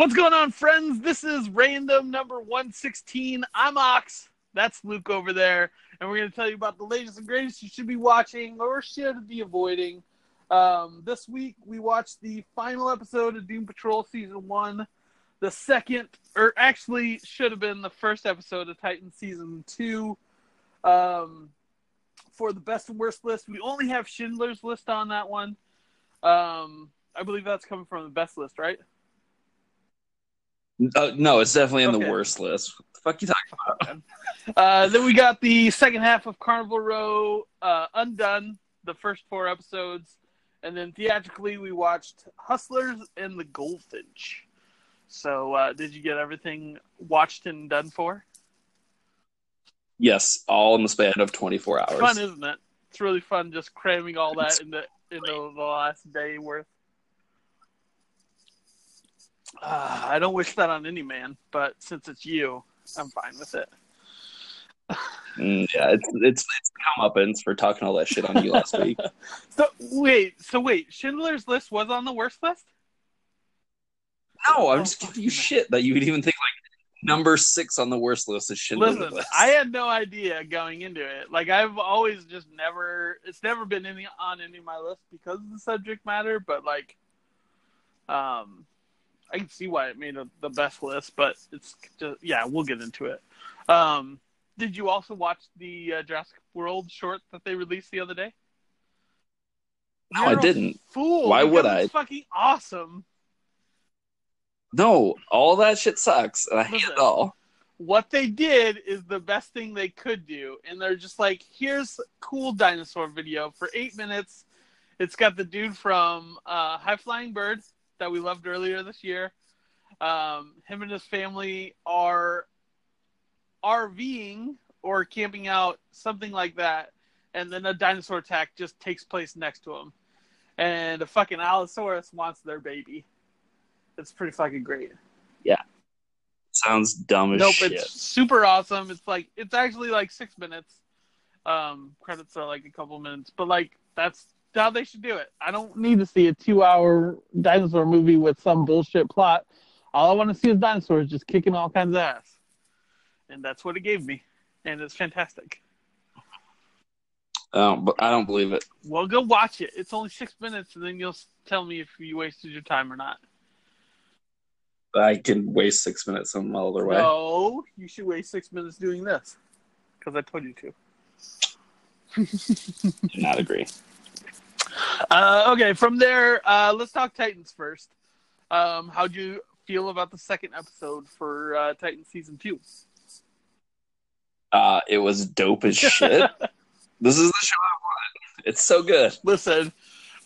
What's going on, friends? This is random number 116. I'm Ox. That's Luke over there. And we're going to tell you about the latest and greatest you should be watching or should be avoiding. Um, this week, we watched the final episode of Doom Patrol Season 1. The second, or actually, should have been the first episode of Titan Season 2. Um, for the best and worst list, we only have Schindler's List on that one. Um, I believe that's coming from the best list, right? Uh, no, it's definitely in Okay. the worst list. What the fuck you talking about? Uh, then we got the second half of Carnival Row uh, Undone, the first four episodes. And then theatrically, we watched Hustlers and The Goldfinch. So, uh, did you get everything watched and done for? Yes, all in the span of 24 hours. Fun, isn't it? It's really fun just cramming all that into, into the last day worth. Uh, I don't wish that on any man, but since it's you, I'm fine with it. Mm, yeah, it's it's it's comeuppance for talking all that shit on you last week. So wait, so wait, Schindler's List was on the worst list. No, I'm Oh, just giving you you. shit that you would even think like number six on the worst list is Schindler's Listen, List. I had no idea going into it. Like I've always just never, it's never been any on any of my list because of the subject matter. But like, um, I can see why it made a, the best list. But it's just, yeah, we'll get into it. Um, did you also watch the uh, Jurassic World short that they released the other day? No, I You're a didn't. Fool! Why would I? It's fucking awesome. No, all that shit sucks, and I hate it all. what they did is the best thing they could do and they're just like here's cool dinosaur video for eight minutes it's got the dude from uh, high flying bird that we loved earlier this year um, him and his family are rving or camping out something like that and then a dinosaur attack just takes place next to him and a fucking allosaurus wants their baby it's pretty fucking great Yeah. Sounds dumb as nope, shit. it's super awesome. It's like it's actually like six minutes. Um, credits are like a couple minutes, but like that's how they should do it. I don't need to see a two-hour dinosaur movie with some bullshit plot. All I want to see is dinosaurs just kicking all kinds of ass, and that's what it gave me, and it's fantastic. Oh, but I don't believe it. Well, go watch it. It's only six minutes, and then you'll tell me if you wasted your time or not. I can waste six minutes on some other way. No, you should waste six minutes doing this because I told you to. Do not agree. Uh, okay, from there, uh, let's talk Titans first. Um, how'd you feel about the second episode for uh, Titan season two? Uh, it was dope as shit. this is the show I wanted. It's so good. Listen,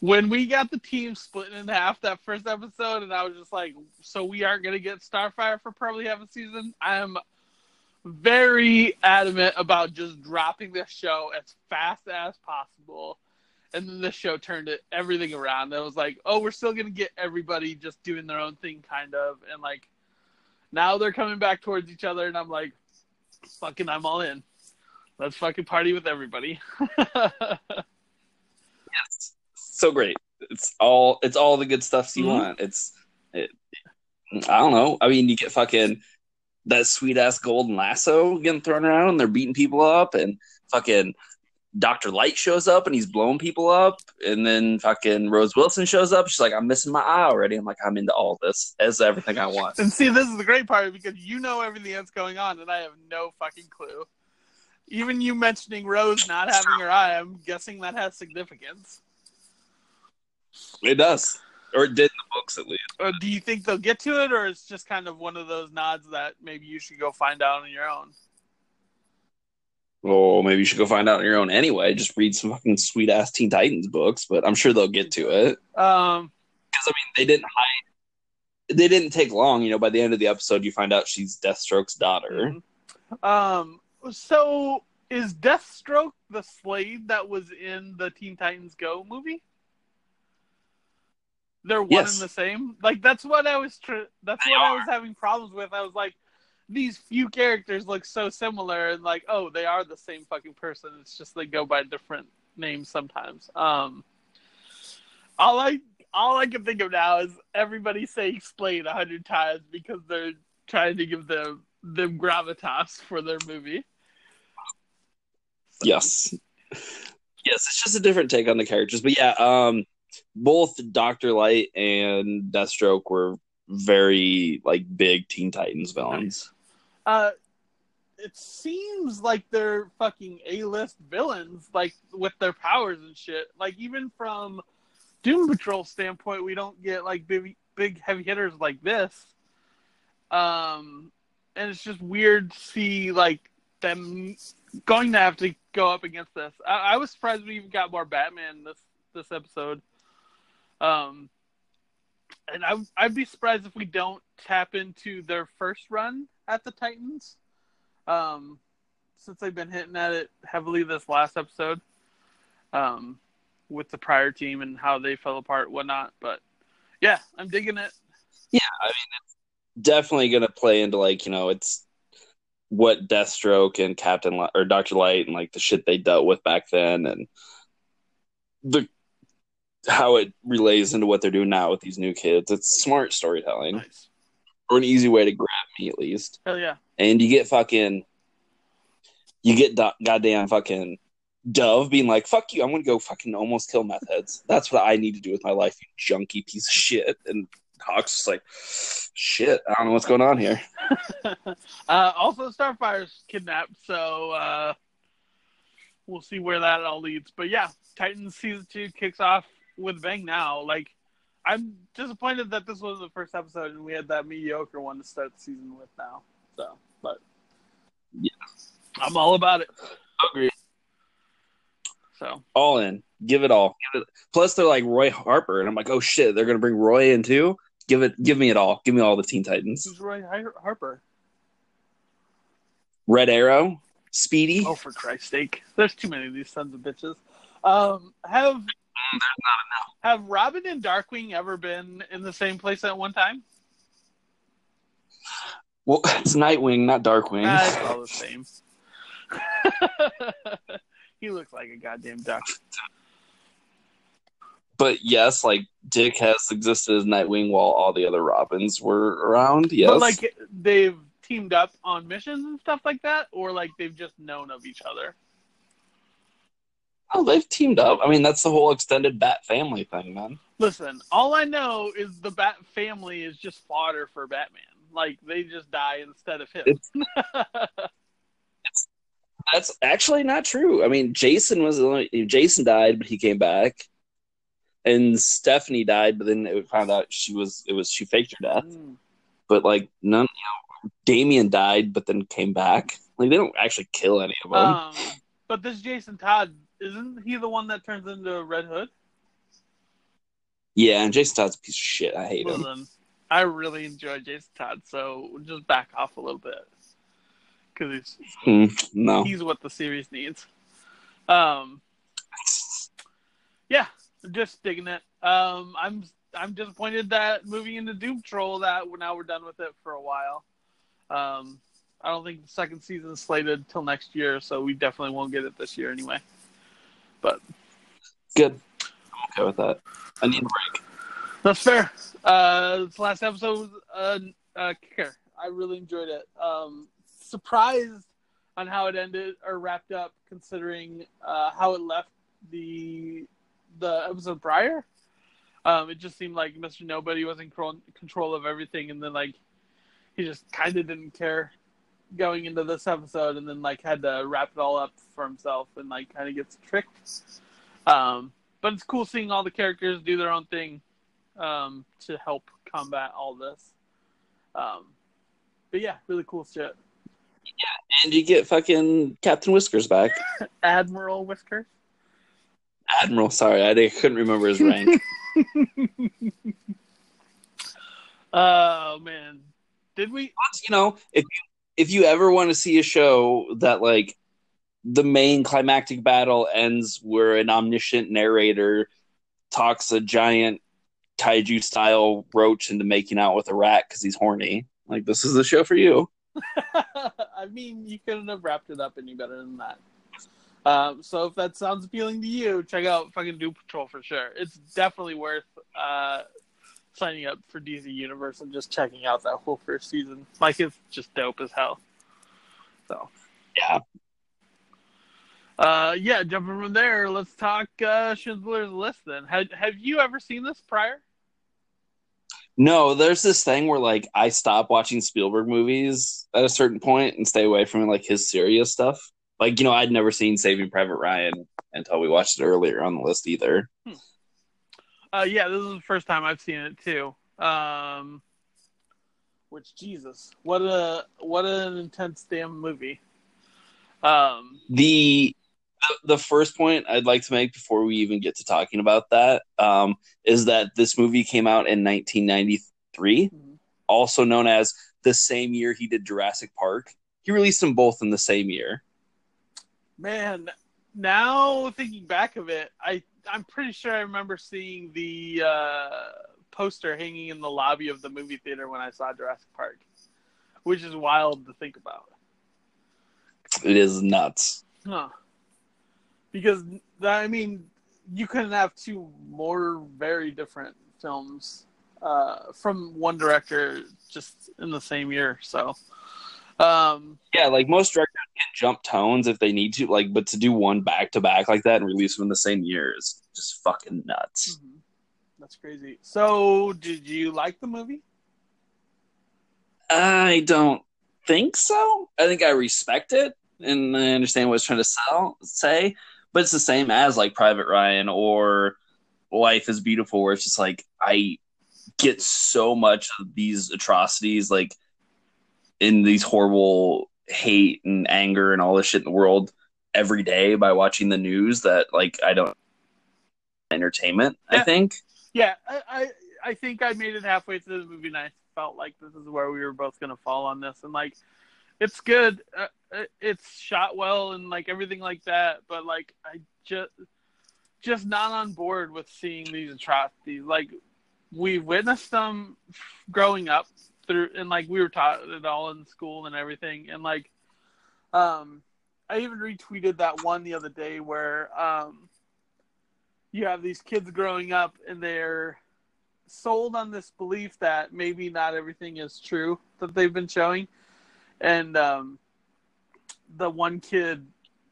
when we got the team split in half that first episode, and I was just like, so we aren't going to get Starfire for probably half a season, I am very adamant about just dropping this show as fast as possible. And then this show turned it everything around. It was like, oh, we're still gonna get everybody just doing their own thing, kind of, and like now they're coming back towards each other, and I'm like, fucking, I'm all in. Let's fucking party with everybody. Yes. So great. It's all it's all the good stuff you Mhm. want. It's it, I don't know. I mean, you get fucking that sweet ass golden lasso getting thrown around and they're beating people up and fucking Dr. Light shows up and he's blowing people up and then fucking Rose Wilson shows up. She's like, I'm missing my eye already. I'm like, I'm into all this. That's everything I want. And see, this is the great part because you know everything that's going on, and I have no fucking clue. Even you mentioning Rose not having her eye, I'm guessing that has significance. It does. Or it did in the books at least. Or do you think they'll get to it, or it's just kind of one of those nods that maybe you should go find out on your own? Well, maybe you should go find out on your own anyway. Just read some fucking sweet ass Teen Titans books, but I'm sure they'll get to it. Um, because I mean they didn't hide. They didn't take long. You know, by the end of the episode, you find out she's Deathstroke's daughter. um, so is Deathstroke the Slade that was in the Teen Titans Go movie? They're one Yes. and the same. Like that's what I was. Tr- that's They what I was having problems with. I was like, these few characters look so similar, and like, oh, they are the same fucking person. It's just they go by different names sometimes. Um, all I all I can think of now is everybody say "explain" a hundred times because they're trying to give them them gravitas for their movie. Yes. Yes, it's just a different take on the characters. But yeah, um both Doctor Light and Deathstroke were very like big Teen Titans villains. Uh, it seems like they're fucking A-list villains, like with their powers and shit. Like even from Doom Patrol standpoint, we don't get like big, big heavy hitters like this. Um, and it's just weird to see like them going to have to go up against this. I, I was surprised we even got more Batman this this episode. Um, and I, I'd be surprised if we don't tap into their first run at the Titans, um, since they've been hitting at it heavily this last episode, um, with the prior team and how they fell apart, whatnot. But yeah, I'm digging it. Yeah, I mean, it's definitely going to play into like you know, it's what Deathstroke and Captain Light, or Doctor Light and like the shit they dealt with back then, and the how it relays into what they're doing now with these new kids. It's smart storytelling. Nice. Or an easy way to grab me at least. Hell yeah. And you get fucking you get do- goddamn fucking Dove being like, fuck you, I'm gonna go fucking almost kill meth heads. That's what I need to do with my life, you junky piece of shit. And Hawk's just like, shit, I don't know what's going on here. uh, also, Starfire's kidnapped, so uh, we'll see where that all leads. But yeah, Titans season two kicks off with bang now. Like, I'm disappointed that this was the first episode and we had that mediocre one to start the season with now. So, but yeah, I'm all about it. Agree. So all in, give it all. Give it. Plus, they're like Roy Harper, and I'm like, oh shit, they're gonna bring Roy in too. Give it, give me it all. Give me all the Teen Titans. Who's Roy Harper? Red Arrow, Speedy. Oh, for Christ's sake! There's too many of these sons of bitches. Um, have there's not enough. Have Robin and Darkwing ever been in the same place at one time? Well, it's Nightwing, not Darkwing. Ah, it's all the same. he looks like a goddamn duck. But yes, like Dick has existed as Nightwing while all the other Robins were around. Yes, but like they've teamed up on missions and stuff like that, or like they've just known of each other. Oh, they've teamed up. I mean, that's the whole extended Bat family thing, man. Listen, all I know is the Bat family is just fodder for Batman. Like they just die instead of him. It's, it's, that's actually not true. I mean, Jason was the only Jason died, but he came back, and Stephanie died, but then it found out she was it was she faked her death. Mm. But like none, you know, Damian died, but then came back. Like they don't actually kill any of them. Um, but this Jason Todd isn't he the one that turns into Red Hood? Yeah, and Jason Todd's a piece of shit. I hate well, him. Then, I really enjoy Jason Todd, so just back off a little bit because he's mm, no, he's what the series needs. Um, yeah, just digging it. Um, I'm I'm disappointed that moving into Doom Patrol that now we're done with it for a while. Um, I don't think the second season is slated till next year, so we definitely won't get it this year anyway. But good. I'm okay with that. I need a break. That's fair. Uh, this last episode was a, a kicker. I really enjoyed it. Um, surprised on how it ended or wrapped up, considering uh, how it left the the episode prior. Um, it just seemed like Mr. Nobody was in control of everything, and then like he just kind of didn't care going into this episode, and then like had to wrap it all up for himself, and like kind of gets tricked. Um, but it's cool seeing all the characters do their own thing um, to help combat all this. Um, but yeah, really cool shit. Yeah, and you get fucking Captain Whiskers back. Admiral Whiskers. Admiral, sorry, I couldn't remember his rank. oh man, did we? You know, if you if you ever want to see a show that like the main climactic battle ends where an omniscient narrator talks a giant kaiju style roach into making out with a rat because he's horny. Like this is the show for you. I mean, you couldn't have wrapped it up any better than that. Um, so if that sounds appealing to you, check out fucking Doom Patrol for sure. It's definitely worth uh, signing up for DC Universe and just checking out that whole first season. Like it's just dope as hell. So Yeah. uh, yeah, jumping from there, let's talk uh, Schindler's List. Then, have have you ever seen this prior? No, there's this thing where like I stop watching Spielberg movies at a certain point and stay away from like his serious stuff. Like, you know, I'd never seen Saving Private Ryan until we watched it earlier on the list either. Uh, yeah, this is the first time I've seen it too. Um, which Jesus, what a what an intense damn movie. Um, The the first point I'd like to make before we even get to talking about that um, is that this movie came out in 1993, also known as the same year he did Jurassic Park. He released them both in the same year. man, now thinking back of it, I I'm pretty sure I remember seeing the uh, poster hanging in the lobby of the movie theater when I saw Jurassic Park, which is wild to think about. It is nuts. Huh. Because I mean, you couldn't have two more very different films uh, from one director just in the same year. So, um, Yeah, like most directors jump tones if they need to, like, but to do one back to back like that and release them in the same year is just fucking nuts. mhm. that's crazy. So, did you like the movie? I don't think so. I think I respect it and I understand what it's trying to sell, say, but it's the same as like Private Ryan or Life is Beautiful, where it's just like I get so much of these atrocities, like in these horrible hate and anger and all this shit in the world every day by watching the news that like I don't entertainment. I think. Yeah, I, I I think I made it halfway through the movie, and I felt like this is where we were both gonna fall on this, and like, it's good. Uh, it's shot well and like everything like that, but like I just just not on board with seeing these atrocities. Like we witnessed them growing up through, and like we were taught it all in school and everything, and like, um, I even retweeted that one the other day where um you have these kids growing up and they're sold on this belief that maybe not everything is true that they've been showing. And um the one kid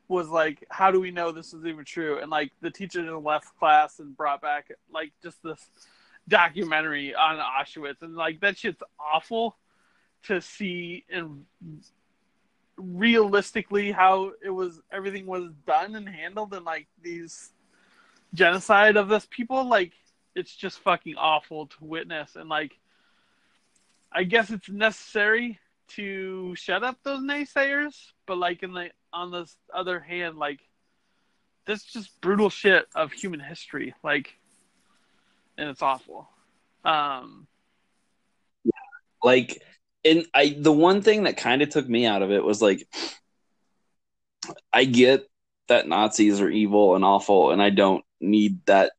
was like how do we know this is even true? And like the teacher left class and brought back like just this documentary on auschwitz and like that shit's awful to see and realistically how it was everything was done and handled and like these genocide of this people like it's just fucking awful to witness. And like i guess it's necessary to shut up those naysayers but like in the on the other hand like this just brutal shit of human history. Like and it's awful. Um like and i the one thing that kind of took me out of it was like i get that nazis are evil and awful and i don't need that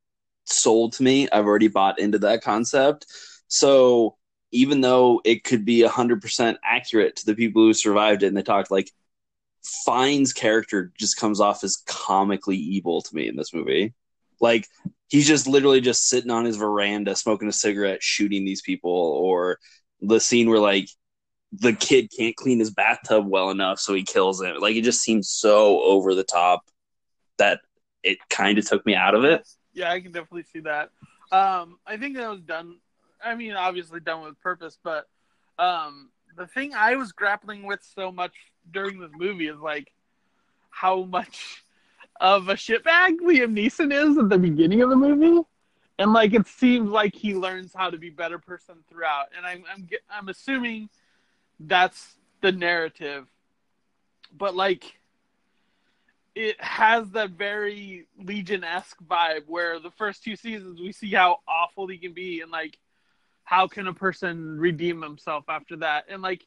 sold to me. I've already bought into that concept. So even though it could be 100% accurate to the people who survived it and they talked like Fiennes' character just comes off as comically evil to me in this movie. Like he's just literally just sitting on his veranda smoking a cigarette shooting these people or the scene where like the kid can't clean his bathtub well enough, so he kills him. Like it just seems so over the top that it kind of took me out of it. Yeah, I can definitely see that. Um, I think that was done. I mean, obviously done with purpose, but um, the thing I was grappling with so much during this movie is like how much of a shitbag Liam Neeson is at the beginning of the movie, and like it seems like he learns how to be better person throughout. And I'm I'm I'm assuming that's the narrative, but like it has that very Legion esque vibe where the first two seasons we see how awful he can be and like how can a person redeem himself after that? And like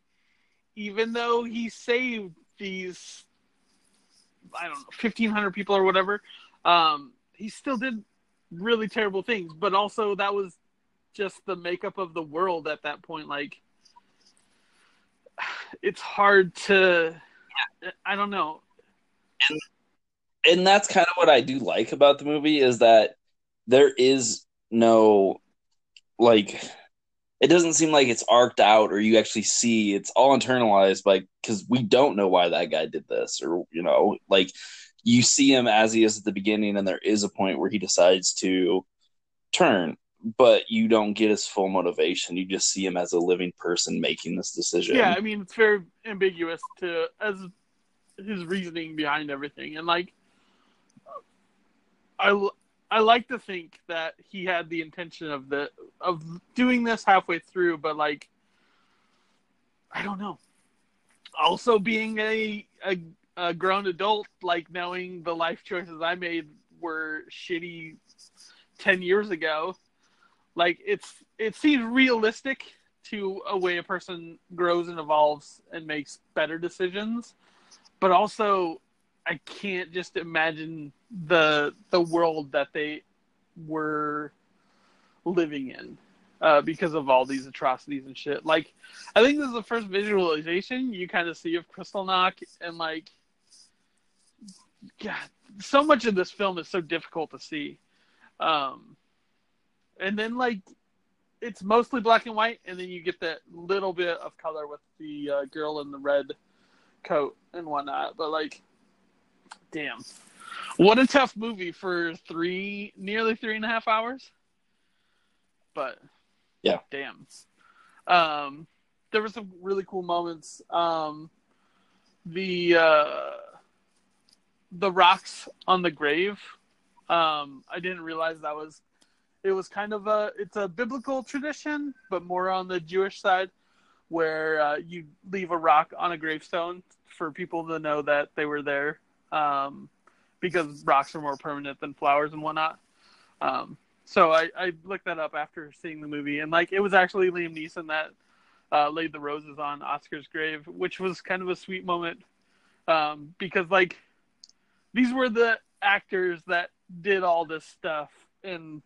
even though he saved these I don't know fifteen hundred people or whatever, um, he still did really terrible things. But also that was just the makeup of the world at that point. Like it's hard to I don't know. and that's kind of what I do like about the movie is that there is no like it doesn't seem like it's arced out or you actually see it's all internalized like because we don't know why that guy did this or you know like you see him as he is at the beginning and there is a point where he decides to turn but you don't get his full motivation. You just see him as a living person making this decision. Yeah, I mean it's very ambiguous to as his reasoning behind everything, and like I I like to think that he had the intention of the of doing this halfway through, but like I don't know. Also, being a a, a grown adult, like knowing the life choices I made were shitty ten years ago, like it's it seems realistic to a way a person grows and evolves and makes better decisions but also i can't just imagine the the world that they were living in uh, because of all these atrocities and shit like i think this is the first visualization you kind of see of Kristallnacht and like god so much of this film is so difficult to see um and then like it's mostly black and white, and then you get that little bit of color with the uh, girl in the red coat and whatnot. But like, damn, what a tough movie for three, nearly three and a half hours. But Yeah. damn. Um, there were some really cool moments. Um, the uh, the rocks on the grave. Um, I didn't realize that was it was kind of a it's a biblical tradition, but more on the Jewish side, where uh, you leave a rock on a gravestone for people to know that they were there, um, because rocks are more permanent than flowers and whatnot. Um, so I, I looked that up after seeing the movie, and like it was actually Liam Neeson that uh, laid the roses on Oscar's grave, which was kind of a sweet moment, um, because like these were the actors that did all this stuff and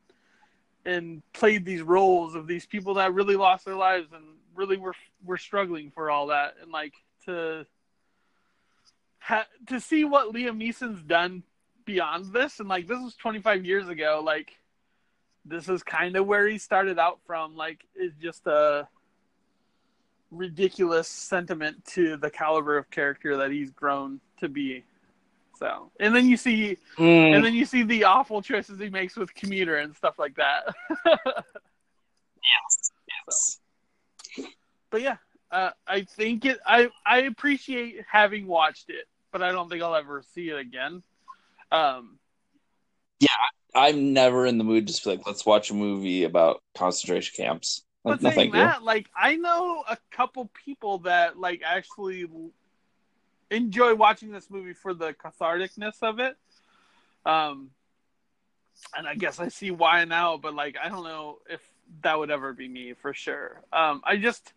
and played these roles of these people that really lost their lives and really were were struggling for all that and like to ha- to see what Liam Neeson's done beyond this and like this was 25 years ago like this is kind of where he started out from like it's just a ridiculous sentiment to the caliber of character that he's grown to be so and then you see Mm, and then you see the awful choices he makes with commuter and stuff like that. yes. yes. but yeah, uh, I think it. I I appreciate having watched it, but I don't think I'll ever see it again. Um, yeah, I'm never in the mood to just be like, let's watch a movie about concentration camps. Like, but no, saying thank you. that, like, I know a couple people that like actually enjoy watching this movie for the catharticness of it. Um, and I guess I see why now, but like, I don't know if that would ever be me for sure. Um, I just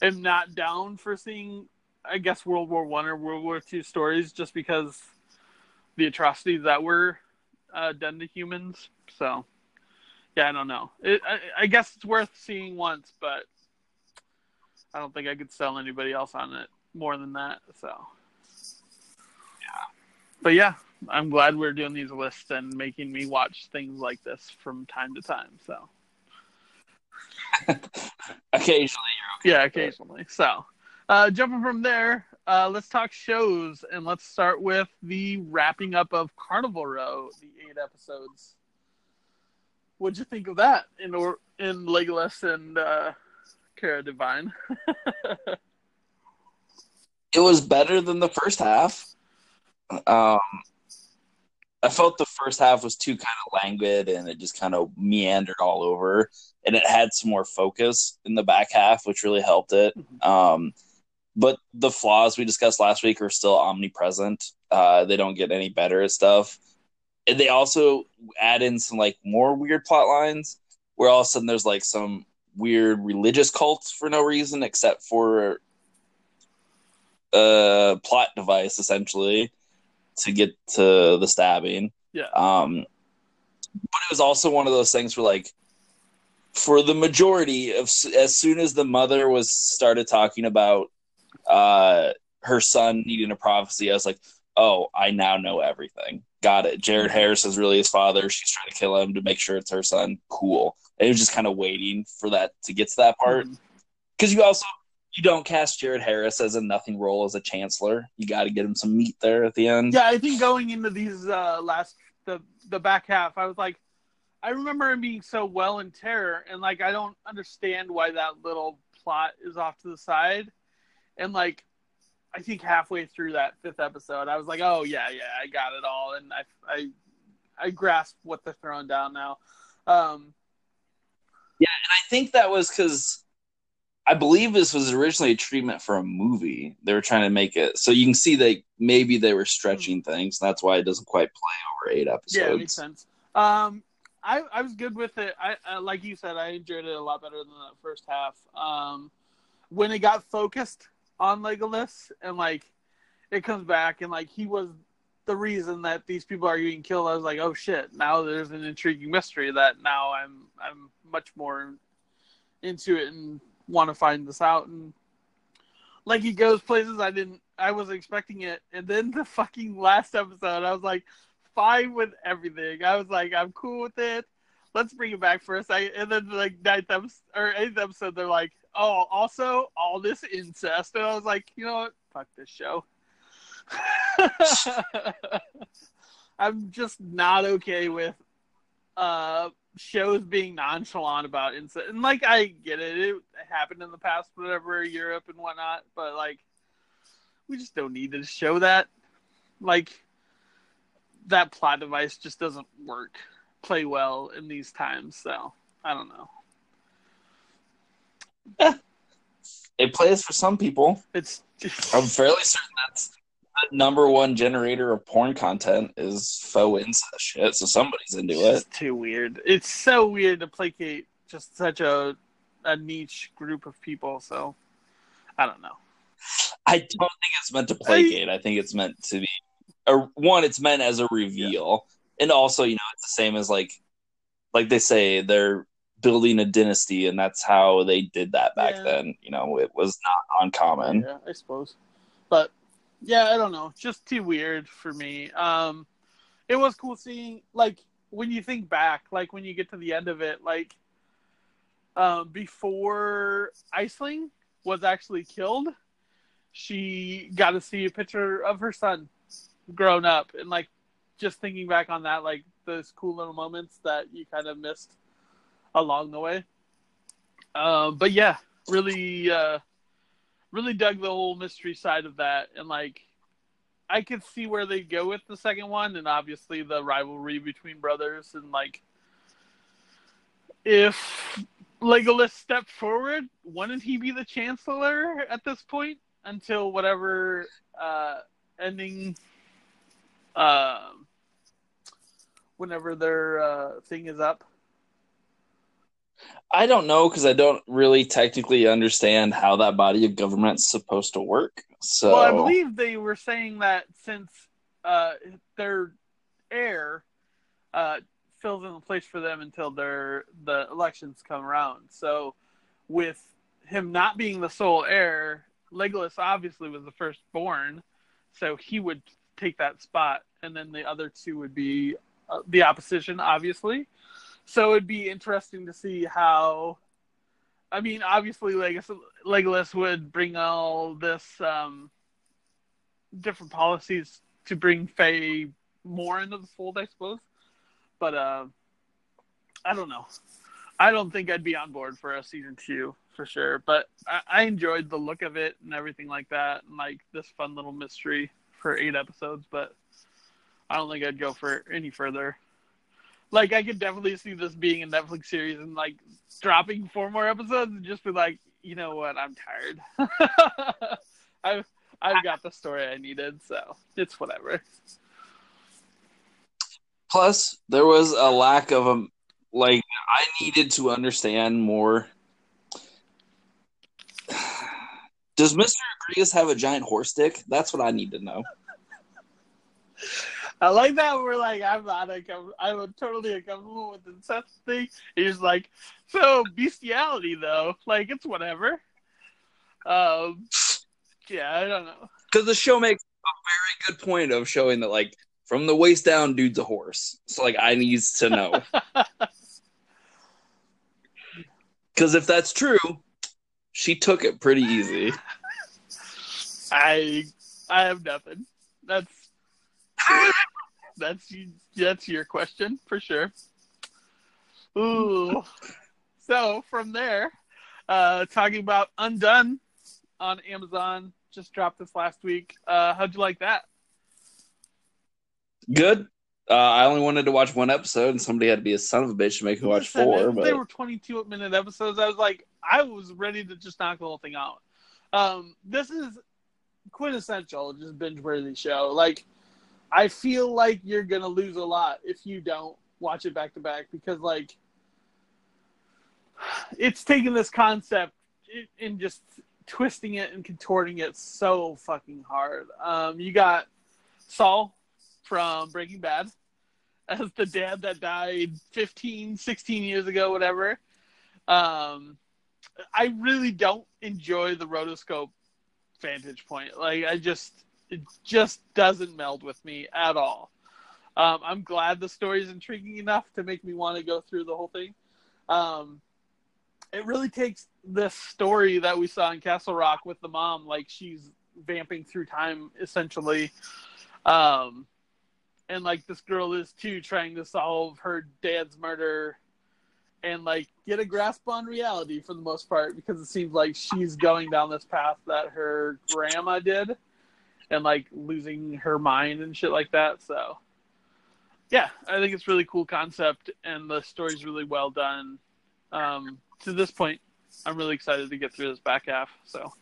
am not down for seeing, I guess, World War One or World War Two stories just because the atrocities that were uh, done to humans. So, yeah, I don't know. It, I, I guess it's worth seeing once, but I don't think I could sell anybody else on it more than that. So, yeah. But yeah, I'm glad we're doing these lists and making me watch things like this from time to time. So, Occasionally, yeah, occasionally. So, uh, jumping from there, uh, let's talk shows and let's start with the wrapping up of Carnival Row, the eight episodes. What'd you think of that in or in Legolas and uh, Cara Delevingne? it was better than the first half. Um, I felt the first half was too kind of languid and it just kind of meandered all over. And it had some more focus in the back half, which really helped it. Um, but the flaws we discussed last week are still omnipresent. Uh, they don't get any better at stuff. And they also add in some like more weird plot lines where all of a sudden there's like some weird religious cults for no reason except for a plot device essentially to get to the stabbing. Yeah. Um, but it was also one of those things where like for the majority of as soon as the mother was started talking about uh her son needing a prophecy, I was like, oh, I now know everything. Got it. Jared Harris is really his father. She's trying to kill him to make sure it's her son. Cool. It was just kind of waiting for that to get to that part. Because you also you don't cast Jared Harris as a nothing role as a chancellor. You got to get him some meat there at the end. Yeah, I think going into these uh, last the the back half, I was like, I remember him being so well in terror, and like I don't understand why that little plot is off to the side, and like I think halfway through that fifth episode, I was like, oh yeah, yeah, I got it all, and I I I grasp what they're throwing down now. Um, yeah, and I think that was because I believe this was originally a treatment for a movie. They were trying to make it so you can see they maybe they were stretching things. That's why it doesn't quite play over eight episodes. Yeah, it makes sense. Um, I I was good with it. I, I like you said, I enjoyed it a lot better than that first half. Um, when it got focused on Legolas and like it comes back and like he was the reason that these people are getting killed. I was like, oh shit! Now there's an intriguing mystery that now I'm I'm much more into it and want to find this out and like he goes places I didn't I was expecting it and then the fucking last episode I was like fine with everything. I was like I'm cool with it. Let's bring it back for a second. And then like ninth episode or eighth episode they're like, Oh, also all this incest and I was like, you know what? Fuck this show. I'm just not okay with uh shows being nonchalant about incest. And like I get it, it happened in the past, whatever Europe and whatnot. But like, we just don't need to show that. Like, that plot device just doesn't work, play well in these times. So I don't know. It plays for some people. It's. I'm fairly certain that's the number one generator of porn content is faux incest shit. So somebody's into it's it. Too weird. It's so weird to placate just such a a niche group of people. So I don't know. I don't think it's meant to placate. I, I think it's meant to be. Or one, it's meant as a reveal, yeah. and also, you know, it's the same as like, like they say they're building a dynasty, and that's how they did that back yeah. then. You know, it was not uncommon. Yeah, I suppose. But yeah, I don't know, just too weird for me. Um, it was cool seeing like when you think back, like when you get to the end of it, like um, before Aisling was actually killed, she got to see a picture of her son grown up, and like just thinking back on that, like those cool little moments that you kind of missed along the way. Um, but yeah, really, uh, really dug the whole mystery side of that, and like I could see where they go with the second one, and obviously the rivalry between brothers, and like if Legolas stepped forward, wouldn't he be the Chancellor at this point until whatever uh, ending, uh, whenever their uh, thing is up? I don't know because I don't really technically understand how that body of government's supposed to work. So, well, I believe they were saying that since uh, their heir uh, fills in the place for them until their the elections come around. So, with him not being the sole heir, Legolas obviously was the firstborn, so he would take that spot, and then the other two would be uh, the opposition, obviously. So it'd be interesting to see how. I mean, obviously, Legolas, Legolas would bring all this um, different policies to bring Fae more into the fold, I suppose. But uh, I don't know. I don't think I'd be on board for a season two for sure. But I, I enjoyed the look of it and everything like that, and like this fun little mystery for eight episodes. But I don't think I'd go for any further like I could definitely see this being a Netflix series and like dropping four more episodes and just be like, you know what, I'm tired. I've I've got the story I needed, so it's whatever. Plus, there was a lack of a like I needed to understand more. Does Mister Agreus have a giant horse dick? That's what I need to know. I like that we're like, I'm not a, I'm totally uncomfortable with the incest thing. He's like, so bestiality though, like it's whatever. Um, yeah, I don't know. Because the show makes a very good point of showing that like from the waist down, dude's a horse. So like I needs to know. Because if that's true, she took it pretty easy. I I have nothing. That's that's that's your question for sure. Ooh. So from there, uh, talking about Undone on Amazon, just dropped this last week. Uh, how'd you like that? Good. Uh, I only wanted to watch one episode, and somebody had to be a son of a bitch to make me watch four. But They were 22 minute episodes. I was like, I was ready to just knock the whole thing out. Um, this is quintessential, just binge worthy show. Like, I feel like you're gonna lose a lot if you don't watch it back to back because, like, it's taking this concept and just twisting it and contorting it so fucking hard. Um, you got Saul from Breaking Bad as the dad that died 15, 16 years ago, whatever. Um, I really don't enjoy the rotoscope vantage point. Like, I just, it just doesn't meld with me at all. Um, I'm glad the story is intriguing enough to make me want to go through the whole thing. Um, it really takes this story that we saw in Castle Rock with the mom, like she's vamping through time essentially. Um, and like this girl is too trying to solve her dad's murder and like get a grasp on reality for the most part because it seems like she's going down this path that her grandma did and like losing her mind and shit like that. So yeah, I think it's really cool concept and the story's really well done. Um, to this point, I'm really excited to get through this back half. So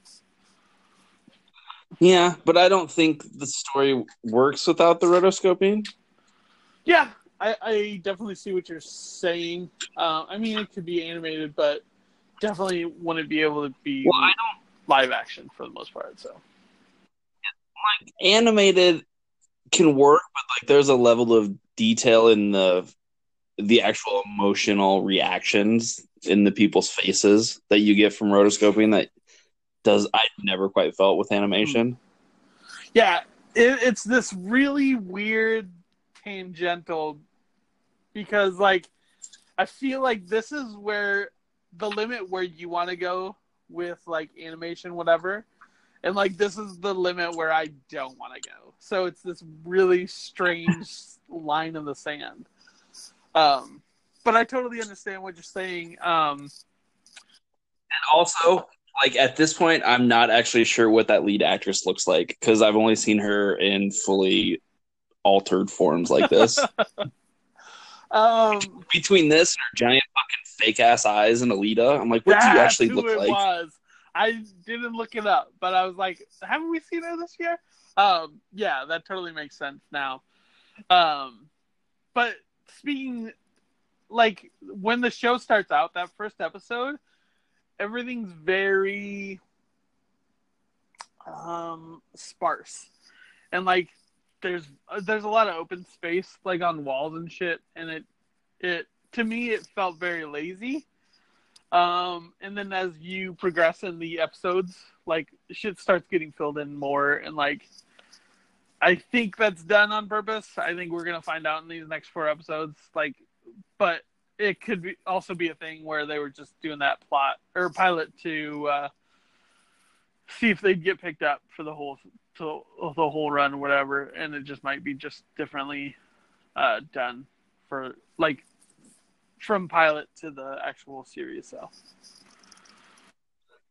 yeah, but I don't think the story works without the rotoscoping. yeah, I, I definitely see what you're saying. Uh, I mean, it could be animated, but definitely wouldn't be able to be Well, live action for the most part. So like animated can work, but like there's a level of detail in the the actual emotional reactions in the people's faces that you get from rotoscoping that does I never quite felt with animation. yeah, it, it's this really weird tangential because like I feel like this is where the limit where you want to go with like animation, whatever. And like this is the limit where I don't want to go. So it's this really strange line in the sand. Um, but I totally understand what you're saying. Um, And also, like at this point, I'm not actually sure what that lead actress looks like because I've only seen her in fully altered forms like this. um, Between this and her giant fucking fake ass eyes and Alita, I'm like, what do you actually look like? Was. I didn't look it up, but I was like, haven't we seen her this year? Um, yeah, that totally makes sense now. Um, but speaking, like when the show starts out, that first episode, everything's very um sparse, and like there's there's a lot of open space like on walls and shit, and it it to me it felt very lazy. Um, and then as you progress in the episodes, like shit starts getting filled in more, and like I think that's done on purpose. I think we're gonna find out in these next four episodes. Like, but it could be also be a thing where they were just doing that plot or pilot to uh, see if they'd get picked up for the whole to the whole run or whatever, and it just might be just differently uh, done for like from pilot to the actual series itself.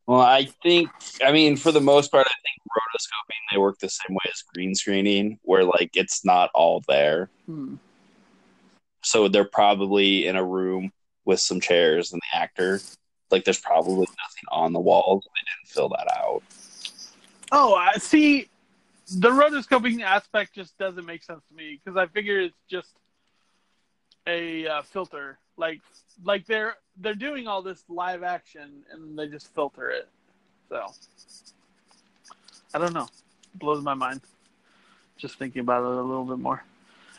Well, I think, I mean, for the most part, I think rotoscoping they work the same way as green screening, where like it's not all there. Hmm. So they're probably in a room with some chairs and the actor. Like there's probably nothing on the walls. They didn't fill that out. Oh, I see. The rotoscoping aspect just doesn't make sense to me because I figure it's just a uh, filter. Like, like they're they're doing all this live action and they just filter it. So I don't know. It blows my mind. Just thinking about it a little bit more.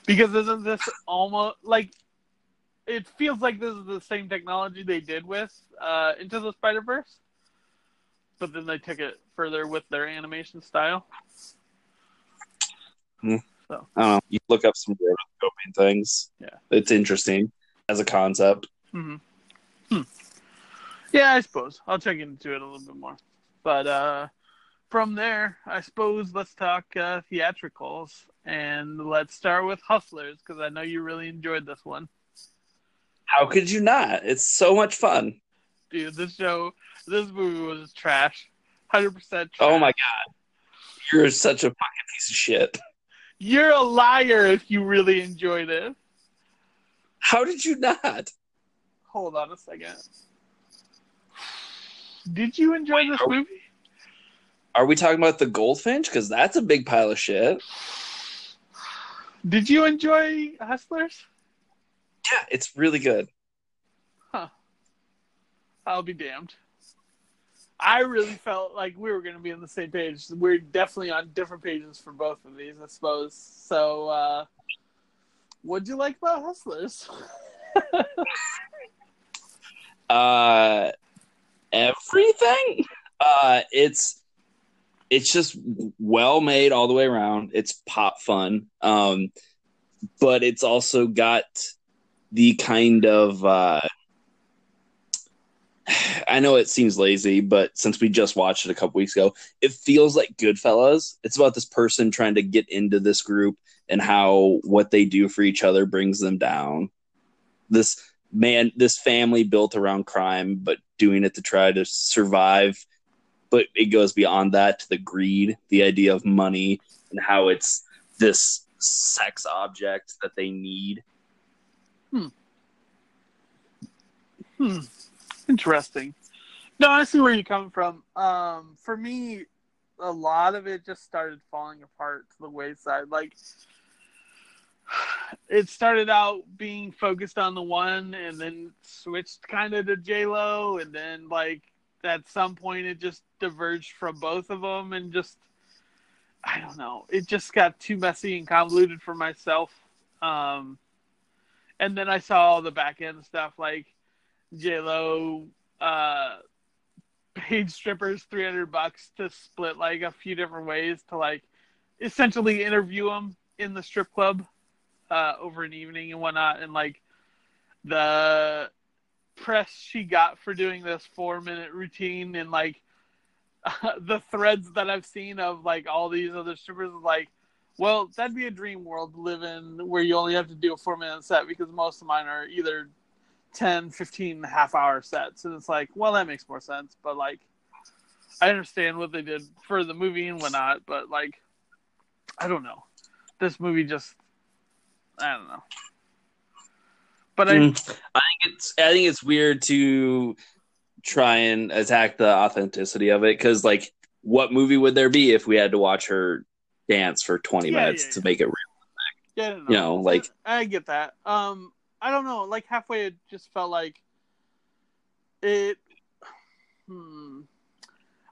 Because isn't this almost like it feels like this is the same technology they did with uh, Into the Spider Verse, but then they took it further with their animation style. Hmm. So I don't know. You look up some rotoscoping things. Yeah. It's interesting as a concept. hmm Hmm. Yeah, I suppose I'll check into it a little bit more. But uh, from there, I suppose let's talk uh, theatricals and let's start with Hustlers because I know you really enjoyed this one, How could you not? It's so much fun. dude. This show, this movie was trash, hundred percent. Oh my god. You're such a fucking piece of shit. You're a liar if you really enjoyed it. How did you not? Hold on a second. Did you enjoy Wait, this are we- movie? Are we talking about the goldfinch? Because that's a big pile of shit. Did you enjoy Hustlers? Yeah, it's really good. Huh. I'll be damned. I really felt like we were going to be on the same page. We're definitely on different pages for both of these, I suppose. So, uh, what'd you like about Hustlers? Uh, everything. Uh, it's it's just well made all the way around. It's pop fun. Um, but it's also got the kind of uh, I know it seems lazy, but since we just watched it a couple weeks ago, it feels like Goodfellas. It's about this person trying to get into this group and how what they do for each other brings them down. This man, this family built around crime, but doing it to try to survive. But it goes beyond that to the greed, the idea of money, and how it's this sex object that they need. Hmm. Interesting. No, I see where you're coming from. Um, for me, a lot of it just started falling apart to the wayside. Like, it started out being focused on the one, and then switched kind of to J Lo, and then like at some point it just diverged from both of them, and just I don't know. It just got too messy and convoluted for myself. Um, and then I saw all the back end stuff like J Lo uh, paid strippers three hundred bucks to split like a few different ways to like essentially interview them in the strip club uh, over an evening and whatnot, and like the press she got for doing this four minute routine and like the threads that I've seen of like all these other strippers like well, that'd be a dream world to live in where you only have to do a four minute set because most of mine are either 10, 15 half hour sets. And it's like, well, that makes more sense. But like, I understand what they did for the movie and whatnot. But like, I don't know. This movie just, I don't know. But I, Mm. I think it's I think it's weird to try and attack the authenticity of it because like what movie would there be if we had to watch her dance for 20 Yeah, minutes yeah, to yeah. make it real yeah, I don't you know, like- I get that. Um, I don't know. Like halfway, it just felt like it. Hmm.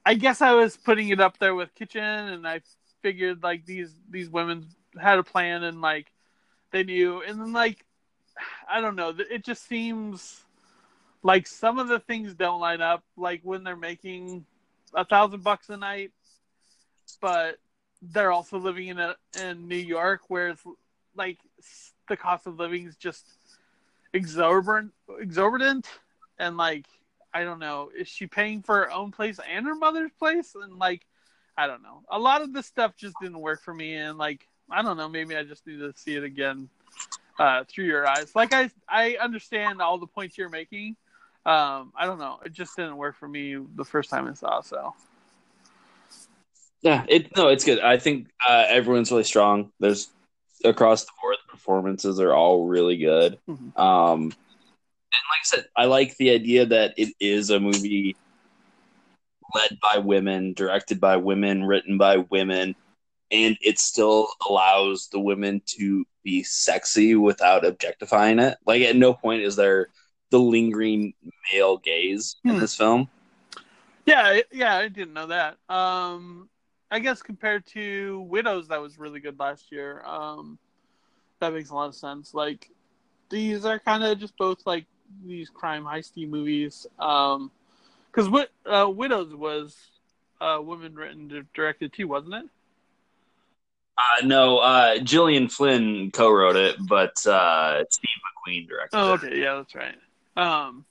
I guess I was putting it up there with Kitchen, and I figured like these these women had a plan and like they knew, and then like I don't know. It just seems like some of the things don't line up. Like when they're making a thousand bucks a night, but they're also living in a in New York, where it's like the cost of living is just exorbitant, exorbitant, and like I don't know, is she paying for her own place and her mother's place? And like, I don't know. A lot of this stuff just didn't work for me, and like, I don't know. Maybe I just need to see it again uh, through your eyes. Like I, I understand all the points you're making. Um, I don't know. It just didn't work for me the first time I saw. So yeah it no it's good I think uh, everyone's really strong there's across the board the performances are all really good Mhm. um and like I said I like the idea that it is a movie led by women directed by women written by women and it still allows the women to be sexy without objectifying it like at no point is there the lingering male gaze in Hmm. this film yeah, yeah, I didn't know that. Um, I guess compared to Widows, that was really good last year. Um, that makes a lot of sense. Like these are kind of just both like these crime heisty movies. Um, because what uh, Widows was uh, women written directed too, wasn't it? Uh, no, uh, Gillian Flynn co-wrote it, but uh, Steve McQueen directed Oh, it. okay, yeah, that's right. Um,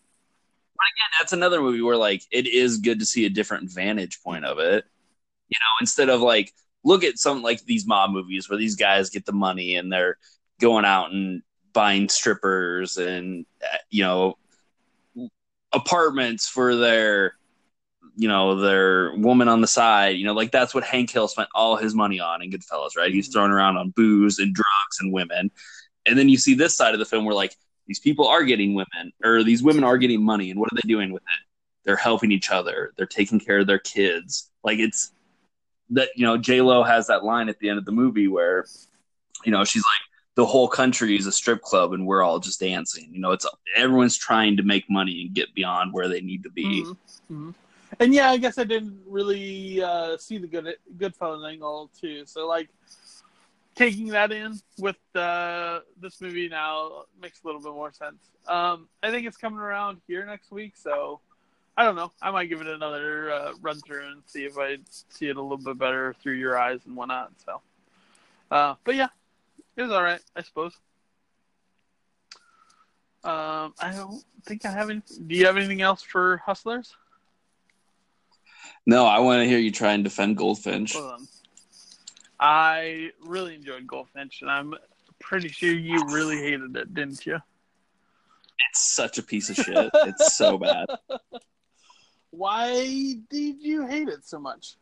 but again, that's another movie where like it is good to see a different vantage point of it. You know, instead of like look at some like these mob movies where these guys get the money and they're going out and buying strippers and uh, you know apartments for their you know their woman on the side you know like that's what hank hill spent all his money on in goodfellas right? He's throwing around on booze and drugs and women. And then you see this side of the film where like these people are getting women or these women are getting money and what are they doing with it? They're helping each other. They're taking care of their kids. Like it's that you know j lo has that line at the end of the movie where you know she's like the whole country is a strip club and we're all just dancing you know it's everyone's trying to make money and get beyond where they need to be mhm, mhm. And yeah, I guess I didn't really uh, see the good Goodfellas angle too. So like taking that in with uh, this movie now makes a little bit more sense. Um, I think it's coming around here next week, so I don't know. I might give it another uh, run through and see if I see it a little bit better through your eyes and whatnot. So, uh, but yeah, it was all right, I suppose. Um, I don't think I have any. Do you have anything else for Hustlers? no i want to hear you try and defend goldfinch. I really enjoyed Goldfinch, and I'm pretty sure you really hated it, didn't you? it's such a piece of shit it's so bad Why did you hate it so much?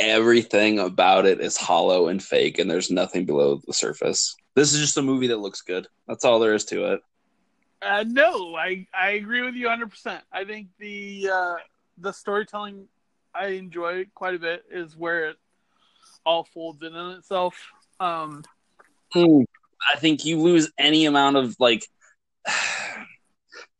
everything about it is hollow and fake and there's nothing below the surface this is just a movie that looks good that's all there is to it Uh, no, I I agree with you 100. percent I think the uh, the storytelling I enjoy quite a bit is where it all folds in on itself. Um, I think you lose any amount of like.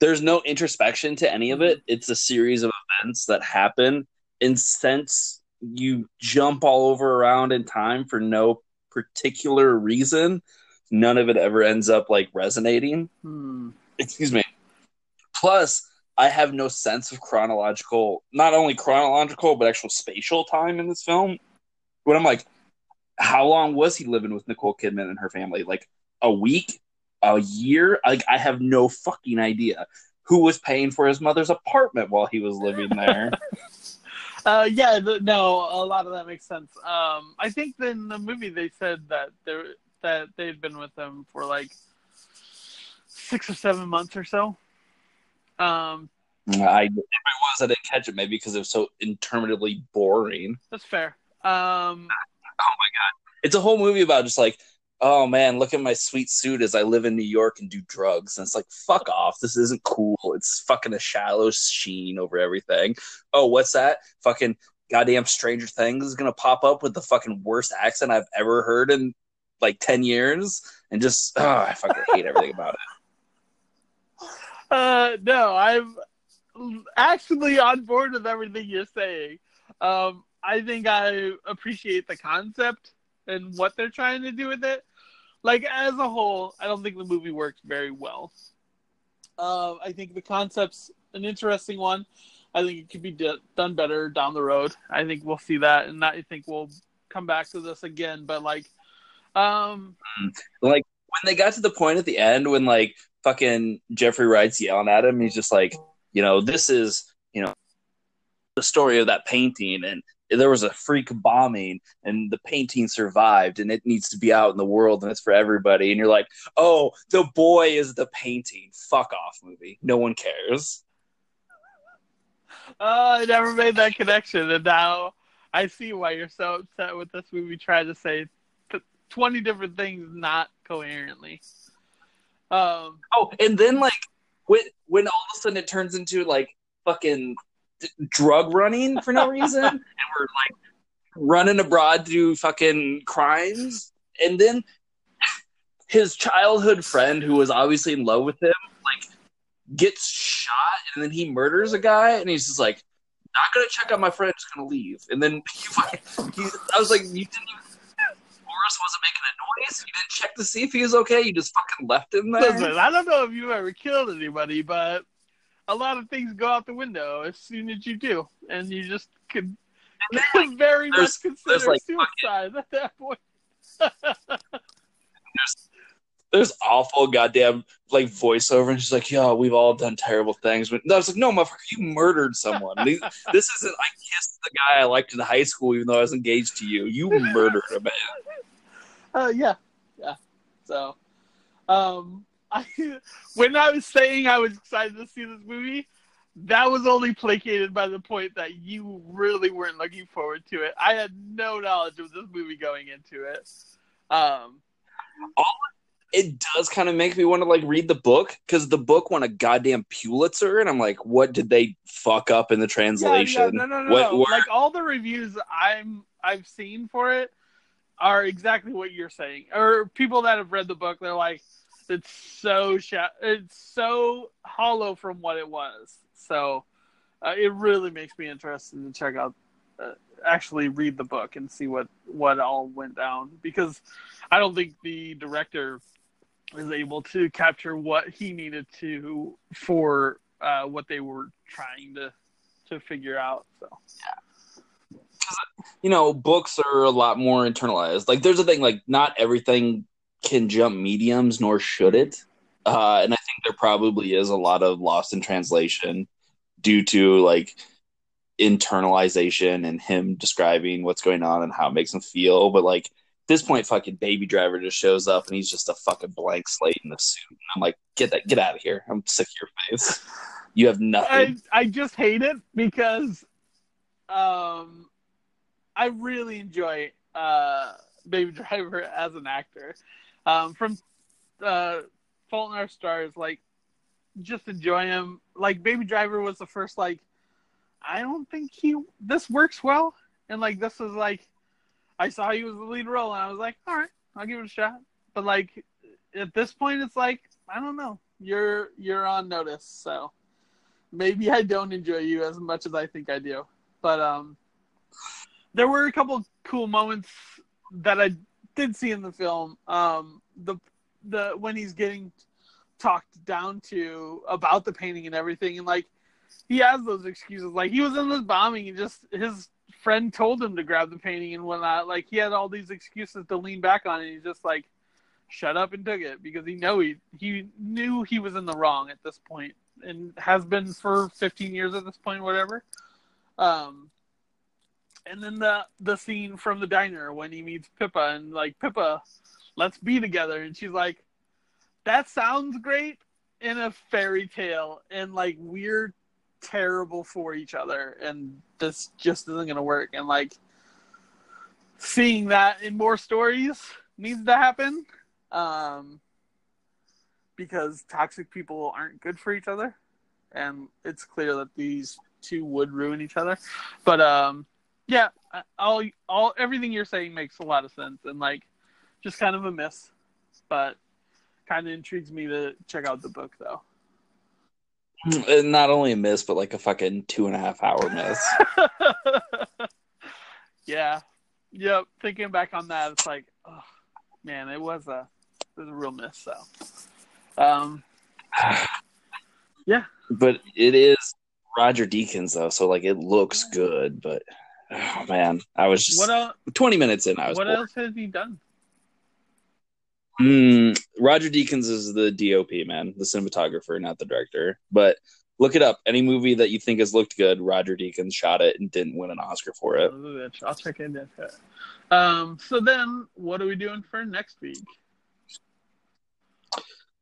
There's no introspection to any of it. It's a series of events that happen, and since you jump all over around in time for no particular reason, none of it ever ends up like resonating. hmm. Excuse me. Plus, I have no sense of chronological, not only chronological but actual spatial time in this film. When I'm like, how long was he living with Nicole Kidman and her family? Like a week, a year? Like I have no fucking idea. Who was paying for his mother's apartment while he was living there? Uh, yeah, th- no, a lot of that makes sense. Um, I think in the movie they said that they that they'd been with him for like six or seven months or so. Um, I if it was, I didn't catch it. Maybe because it was so interminably boring. that's fair. Um, oh my god, It's a whole movie about just like, oh man, look at my sweet suit as I live in New York and do drugs. And it's like, fuck off. This isn't cool. It's fucking a shallow sheen over everything. Oh, what's that? Fucking goddamn Stranger Things is gonna pop up with the fucking worst accent I've ever heard in like ten years, and just oh, I fucking hate everything about it. uh, no, I'm actually on board with everything you're saying. Um, I think I appreciate the concept and what they're trying to do with it. Like as a whole, I don't think the movie works very well. Uh, I think the concept's an interesting one. I think it could be d- done better down the road. I think we'll see that, and I think we'll come back to this again. But like, um, Like when they got to the point at the end when like fucking Jeffrey Wright's yelling at him, he's just like, you know, this is you know the story of that painting and there was a freak bombing and the painting survived and it needs to be out in the world and it's for everybody. And you're like oh the boy is the painting. Fuck off movie. No one cares. Uh, I never made that connection, and now I see why you're so upset with this movie trying to say twenty different things not coherently. Um, oh and then like when when all of a sudden it turns into like fucking drug running for no reason and we're like running abroad to do fucking crimes and then his childhood friend who was obviously in love with him like gets shot and then he murders a guy and he's just like not gonna check on my friend just gonna leave and then he, he, i was like you didn't even Boris wasn't making a noise. You didn't check to see if he was okay. You just fucking left him there. listen, I don't know if you've ever killed anybody, but a lot of things go out the window as soon as you do, and you just could very much consider there's, like, suicide at that point. there's there's awful goddamn like voiceover, and she's like, "Yo, we've all done terrible things." But I was like, "No, motherfucker, you murdered someone. This isn't. I kissed the guy I liked in high school, even though I was engaged to you. You murdered a man." Uh, yeah, yeah. So, um, I when I was saying I was excited to see this movie, that was only placated by the point that you really weren't looking forward to it. I had no knowledge of this movie going into it. Um, It does kind of make me want to like read the book because the book won a goddamn Pulitzer, and I'm like, what did they fuck up in the translation? yeah, no, no, no, What- no. what- Like all the reviews I'm I've seen for it are exactly what you're saying. Or people that have read the book, they're like, it's so sha- it's so hollow from what it was. So uh, it really makes me interested to check out, uh, actually read the book and see what what all went down because I don't think the director was able to capture what he needed to for uh, what they were trying to to figure out. So yeah. you know, books are a lot more internalized. Like, there's a thing, like, not everything can jump mediums, nor should it. Uh, and I think there probably is a lot of lost in translation due to like internalization and him describing what's going on and how it makes him feel. But like, at this point, fucking Baby Driver just shows up and he's just a fucking blank slate in the suit. And I'm like, get that, get out of here. I'm sick of your face. You have nothing. I I just hate it because um I really enjoy uh Baby Driver as an actor. Um from uh Fault in Our Stars, like just enjoy him. Like Baby Driver was the first like I don't think he this works well. And like this was like I saw he was the lead role and I was like, all right, I'll give it a shot. But like at this point it's like, I don't know. You're you're on notice, so maybe I don't enjoy you as much as I think I do. But um, there were a couple cool moments that I did see in the film. Um, the the when he's getting talked down to about the painting and everything, and like he has those excuses. Like he was in this bombing, and just his friend told him to grab the painting and whatnot. Like he had all these excuses to lean back on, and he's just like shut up and took it because he know he he knew he was in the wrong at this point and has been for 15 years at this point, whatever. Um, and then the the scene from the diner when he meets Pippa and like Pippa, let's be together, and she's like, that sounds great in a fairy tale, and like we're terrible for each other, and this just isn't gonna work, and like seeing that in more stories needs to happen. Um, because toxic people aren't good for each other, and it's clear that these two would ruin each other. But um, yeah, all all everything you're saying makes a lot of sense, and like just kind of a miss, but kind of intrigues me to check out the book though. And not only a miss, but like a fucking two and a half hour miss. yeah, yep. Thinking back on that, it's like, oh, man, it was a it was a real miss. So, um, yeah, but it is Roger Deakins though, so like it looks good. But oh man, I was just what else? twenty minutes in. I was What bored. else has he done? Mm, Roger Deakins is the DOP man, the cinematographer, not the director. But look it up. Any movie that you think has looked good, Roger Deakins shot it and didn't win an Oscar for it. I'll check into it. Um, so then, what are we doing for next week?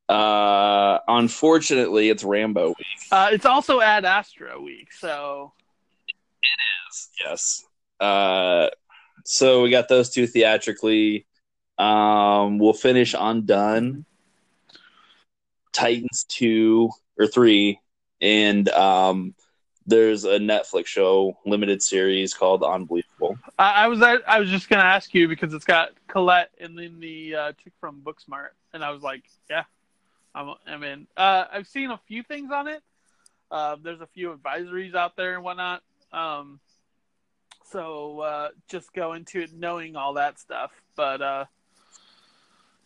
Uh, unfortunately, it's Rambo week. Uh, it's also Ad Astra week, so Yes. Uh, so we got those two theatrically. Um, we'll finish Undone, Titans two or three, and um, there's a Netflix show limited series called Unbelievable. I, I was I was just gonna ask you because it's got Collette and then the uh, chick from Booksmart, and I was like, yeah, I'm, I'm in. Uh, I've seen a few things on it. Uh, there's a few advisories out there and whatnot. Um, so uh, just go into it knowing all that stuff. But uh,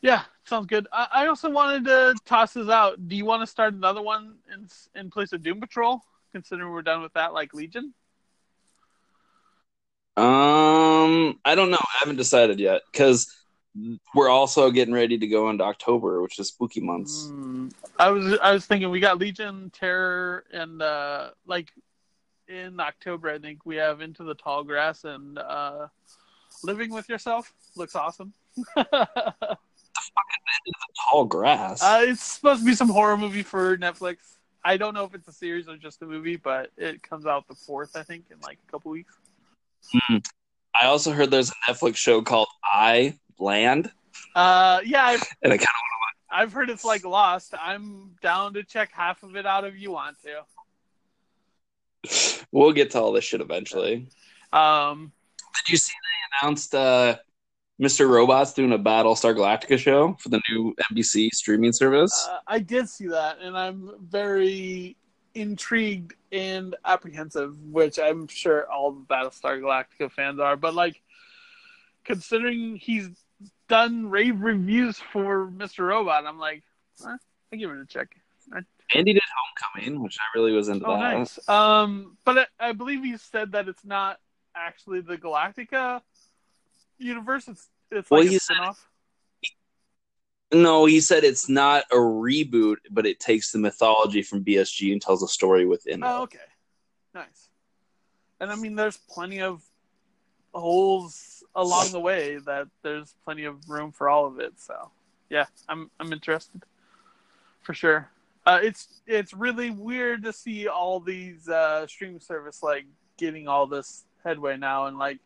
yeah, sounds good. I, I also wanted to toss this out. Do you want to start another one in in place of Doom Patrol? Considering we're done with that, like Legion. Um, I don't know. I haven't decided yet because we're also getting ready to go into October, which is spooky months. Hmm. I was I was thinking we got Legion, Terror, and uh like in October I think we have Into the Tall Grass and uh Living with Yourself. Looks awesome. Tall grass. Uh, it's supposed to be some horror movie for Netflix. I don't know if it's a series or just a movie, but it comes out the fourth, I think, in like a couple weeks. Hmm. I also heard there's a Netflix show called I Land, Uh, yeah, I've, and I kind I've heard it's like Lost. I'm down to check half of it out if you want to. We'll get to all this shit eventually. Um, Did you see they announced uh, Mr. Robot's doing a Battlestar Galactica show for the new NBC streaming service? uh, I did see that, and I'm very intrigued and apprehensive, which I'm sure all the Battlestar Galactica fans are. But like, considering he's done rave reviews for Mr. Robot, I'm like, eh, I give it a check. and he did Homecoming, which I really was into Oh, that. nice. Um, but I, I believe he said that it's not actually the Galactica universe. It's it's Well, like he said-. No, he said it's not a reboot, but it takes the mythology from BSG and tells a story within it. Oh, it. okay. Nice. And I mean, there's plenty of holes along the way that there's plenty of room for all of it. So, yeah, I'm I'm interested for sure. Uh, it's it's really weird to see all these uh, streaming service like getting all this headway now, and like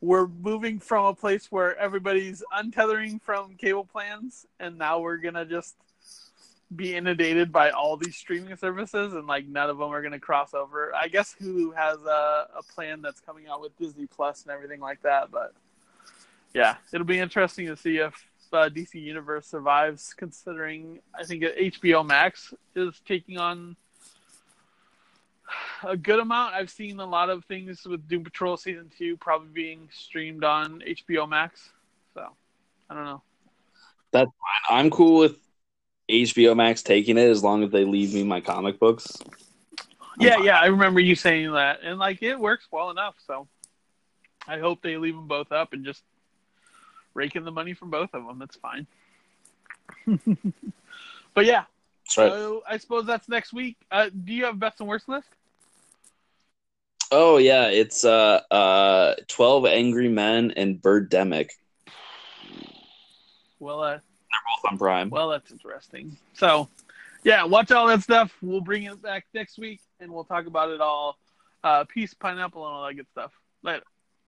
we're moving from a place where everybody's untethering from cable plans, and now we're gonna just be inundated by all these streaming services, and like none of them are gonna cross over. I guess Hulu has a, a plan that's coming out with Disney Plus and everything like that, but yeah, it'll be interesting to see if uh, DC Universe survives, considering I think HBO Max is taking on a good amount. I've seen a lot of things with Doom Patrol season two probably being streamed on HBO Max. So I don't know. I'm cool with HBO Max taking it as long as they leave me my comic books. I'm Yeah, fine. yeah, I remember you saying that, and like it works well enough. So I hope they leave them both up and just rake in the money from both of them. That's fine. but yeah, That's right. so I suppose that's next week. Uh, do you have best and worst list? Oh yeah, it's uh uh Twelve Angry Men and Birdemic. Well, uh, they're Both on Prime. well, that's interesting. So, yeah, watch all that stuff. We'll bring it back next week, and we'll talk about it all. Uh, peace, pineapple, and all that good stuff. Later.